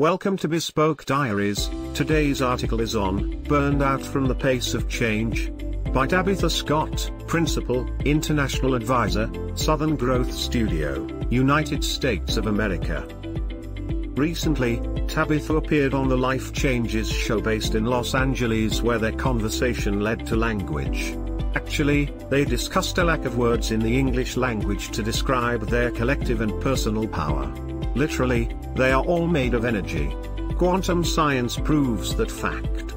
Welcome to Bespoke Diaries. Today's article is on Burned Out from the Pace of Change by Tabitha Scott, Principal, International Advisor, Southern Growth Studio, United States of America. Recently, Tabitha appeared on the Life Changes show based in Los Angeles where their conversation led to language. Actually, they discussed a lack of words in the English language to describe their collective and personal power. Literally, they are all made of energy. Quantum science proves that fact.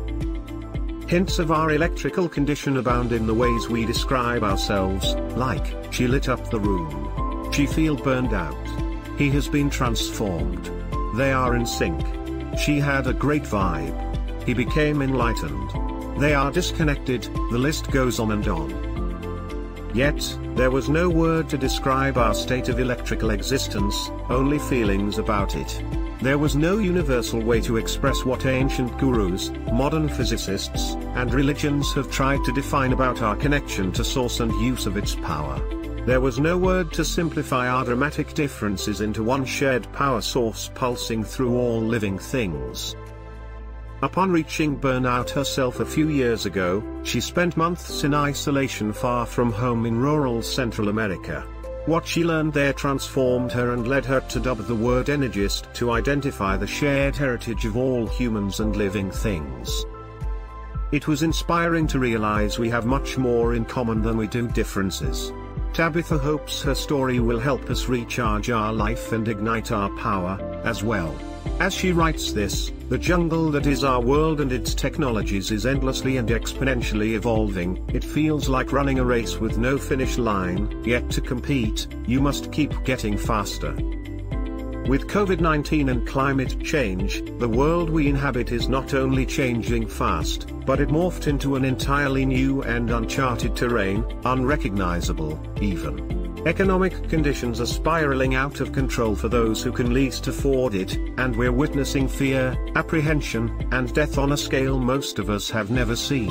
Hints of our electrical condition abound in the ways we describe ourselves, like, she lit up the room. She feel burned out. He has been transformed. They are in sync. She had a great vibe. He became enlightened. They are disconnected, the list goes on and on. Yet, there was no word to describe our state of electrical existence, only feelings about it. There was no universal way to express what ancient gurus, modern physicists, and religions have tried to define about our connection to source and use of its power. There was no word to simplify our dramatic differences into one shared power source pulsing through all living things. Upon reaching burnout herself a few years ago, she spent months in isolation far from home in rural Central America. What she learned there transformed her and led her to dub the word energist to identify the shared heritage of all humans and living things. It was inspiring to realize we have much more in common than we do differences. Tabitha hopes her story will help us recharge our life and ignite our power, as well. As she writes this, the jungle that is our world and its technologies is endlessly and exponentially evolving, it feels like running a race with no finish line, yet to compete, you must keep getting faster. With COVID-19 and climate change, the world we inhabit is not only changing fast, but it morphed into an entirely new and uncharted terrain, unrecognizable, even. Economic conditions are spiraling out of control for those who can least afford it, and we're witnessing fear, apprehension, and death on a scale most of us have never seen.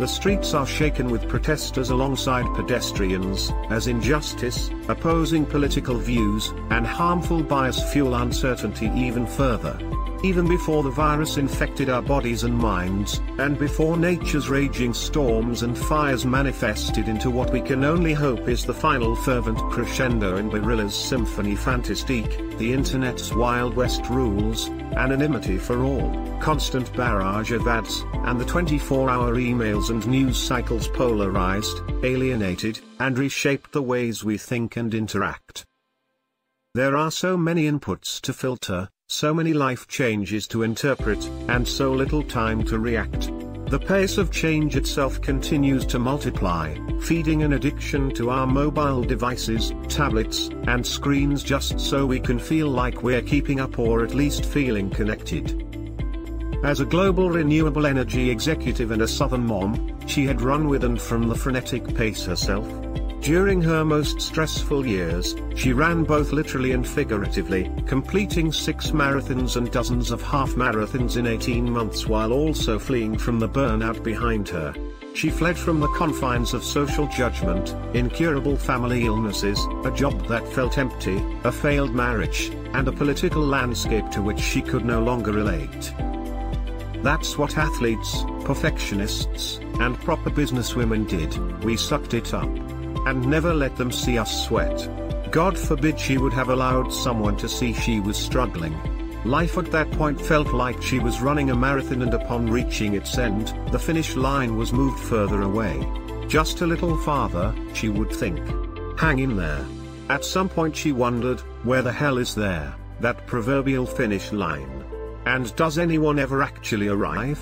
The streets are shaken with protesters alongside pedestrians, as injustice, opposing political views, and harmful bias fuel uncertainty even further. Even before the virus infected our bodies and minds, and before nature's raging storms and fires manifested into what we can only hope is the final fervent crescendo in Berlioz's symphony fantastique, the internet's Wild West rules, anonymity for all, constant barrage of ads, and the 24-hour emails and news cycles polarized, alienated, and reshaped the ways we think and interact. There are so many inputs to filter, so many life changes to interpret, and so little time to react. The pace of change itself continues to multiply, feeding an addiction to our mobile devices, tablets, and screens just so we can feel like we're keeping up or at least feeling connected. As a global renewable energy executive and a southern mom, she had run with and from the frenetic pace herself, during her most stressful years, she ran both literally and figuratively, completing six marathons and dozens of half marathons in 18 months while also fleeing from the burnout behind her. She fled from the confines of social judgment, incurable family illnesses, a job that felt empty, a failed marriage, and a political landscape to which she could no longer relate. That's what athletes, perfectionists, and proper businesswomen did, we sucked it up and never let them see us sweat. God forbid she would have allowed someone to see she was struggling. Life at that point felt like she was running a marathon and upon reaching its end, the finish line was moved further away. Just a little farther, she would think. Hang in there. At some point she wondered, where the hell is there, that proverbial finish line? And does anyone ever actually arrive?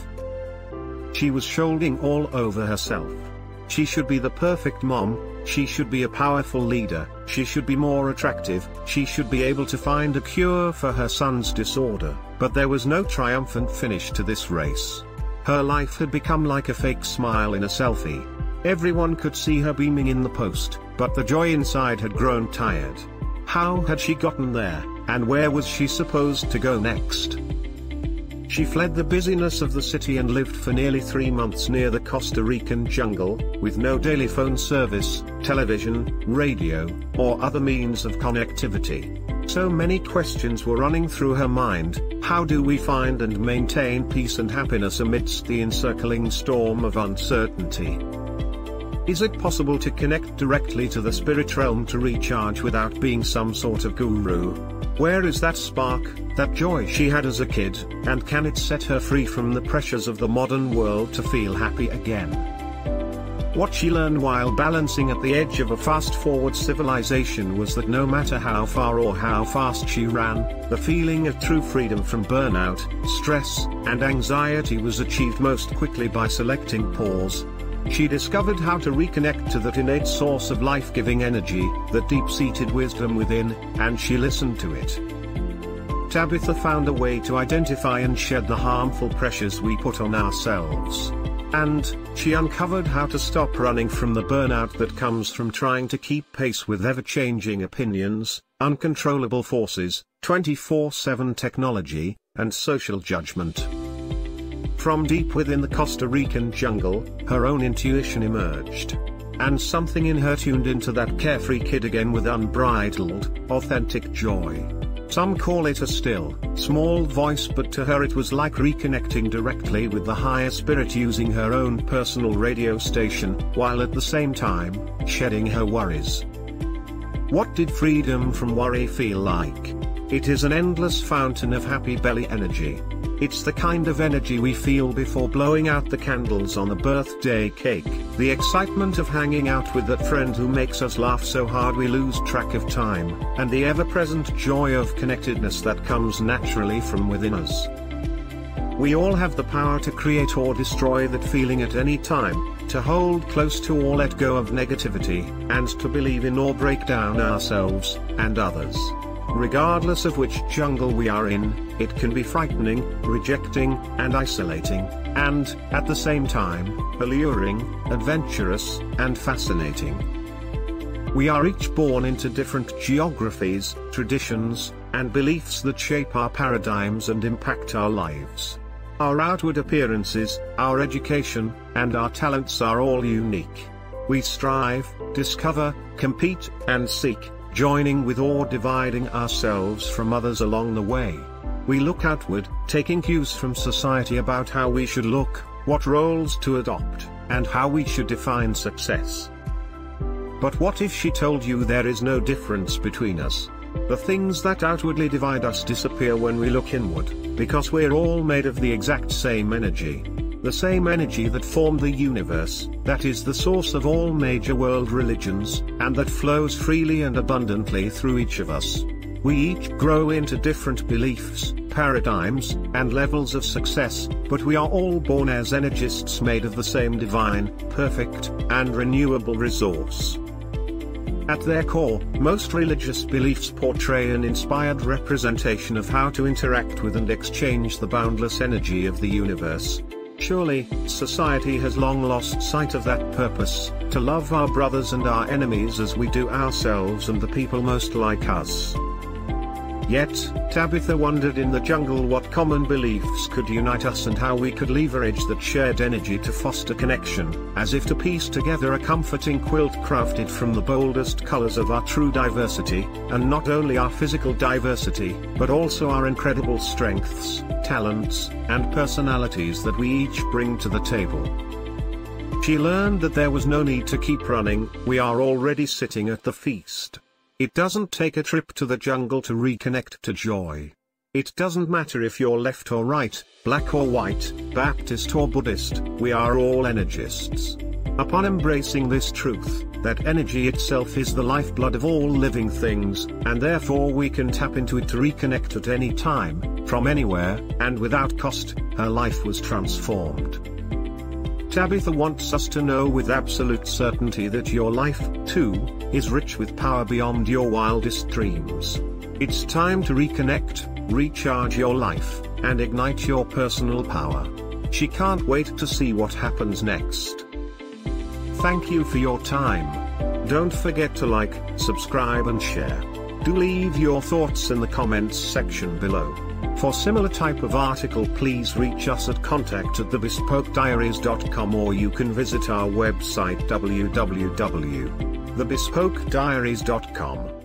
She was shouldering all over herself. She should be the perfect mom, she should be a powerful leader, she should be more attractive, she should be able to find a cure for her son's disorder, but there was no triumphant finish to this race. Her life had become like a fake smile in a selfie. Everyone could see her beaming in the post, but the joy inside had grown tired. How had she gotten there, and where was she supposed to go next? She fled the busyness of the city and lived for nearly three months near the Costa Rican jungle, with no daily phone service, television, radio, or other means of connectivity. So many questions were running through her mind, how do we find and maintain peace and happiness amidst the encircling storm of uncertainty? Is it possible to connect directly to the spirit realm to recharge without being some sort of guru? Where is that spark, that joy she had as a kid, and can it set her free from the pressures of the modern world to feel happy again? What she learned while balancing at the edge of a fast-forward civilization was that no matter how far or how fast she ran, the feeling of true freedom from burnout, stress, and anxiety was achieved most quickly by selecting pause. She discovered how to reconnect to that innate source of life-giving energy, that deep-seated wisdom within, and she listened to it. Tabitha found a way to identify and shed the harmful pressures we put on ourselves. And, she uncovered how to stop running from the burnout that comes from trying to keep pace with ever-changing opinions, uncontrollable forces, 24-7 technology, and social judgment. From deep within the Costa Rican jungle, her own intuition emerged. And something in her tuned into that carefree kid again with unbridled, authentic joy. Some call it a still, small voice but to her it was like reconnecting directly with the higher spirit using her own personal radio station, while at the same time, shedding her worries. What did freedom from worry feel like? It is an endless fountain of happy belly energy. It's the kind of energy we feel before blowing out the candles on a birthday cake, the excitement of hanging out with that friend who makes us laugh so hard we lose track of time, and the ever-present joy of connectedness that comes naturally from within us. We all have the power to create or destroy that feeling at any time, to hold close to or let go of negativity, and to believe in or break down ourselves, and others. Regardless of which jungle we are in, it can be frightening, rejecting, and isolating, and, at the same time, alluring, adventurous, and fascinating. We are each born into different geographies, traditions, and beliefs that shape our paradigms and impact our lives. Our outward appearances, our education, and our talents are all unique. We strive, discover, compete, and seek, joining with or dividing ourselves from others along the way. We look outward, taking cues from society about how we should look, what roles to adopt, and how we should define success. But what if she told you there is no difference between us? The things that outwardly divide us disappear when we look inward, because we're all made of the exact same energy. The same energy that formed the universe, that is the source of all major world religions, and that flows freely and abundantly through each of us. We each grow into different beliefs, paradigms, and levels of success, but we are all born as energists made of the same divine, perfect, and renewable resource. At their core, most religious beliefs portray an inspired representation of how to interact with and exchange the boundless energy of the universe, Surely, society has long lost sight of that purpose, to love our brothers and our enemies as we do ourselves and the people most like us. Yet, Tabitha wondered in the jungle what common beliefs could unite us and how we could leverage that shared energy to foster connection, as if to piece together a comforting quilt crafted from the boldest colors of our true diversity, and not only our physical diversity, but also our incredible strengths, talents, and personalities that we each bring to the table. She learned that there was no need to keep running, we are already sitting at the feast. It doesn't take a trip to the jungle to reconnect to joy. It doesn't matter if you're left or right, black or white, Baptist or Buddhist, we are all energists. Upon embracing this truth, that energy itself is the lifeblood of all living things, and therefore we can tap into it to reconnect at any time, from anywhere, and without cost, her life was transformed. Tabitha wants us to know with absolute certainty that your life, too, is rich with power beyond your wildest dreams. It's time to reconnect, recharge your life, and ignite your personal power. She can't wait to see what happens next. Thank you for your time. Don't forget to like, subscribe and share. Do leave your thoughts in the comments section below. For similar type of article please reach us at contact at thebespokediaries.com or you can visit our website www.thebespokediaries.com.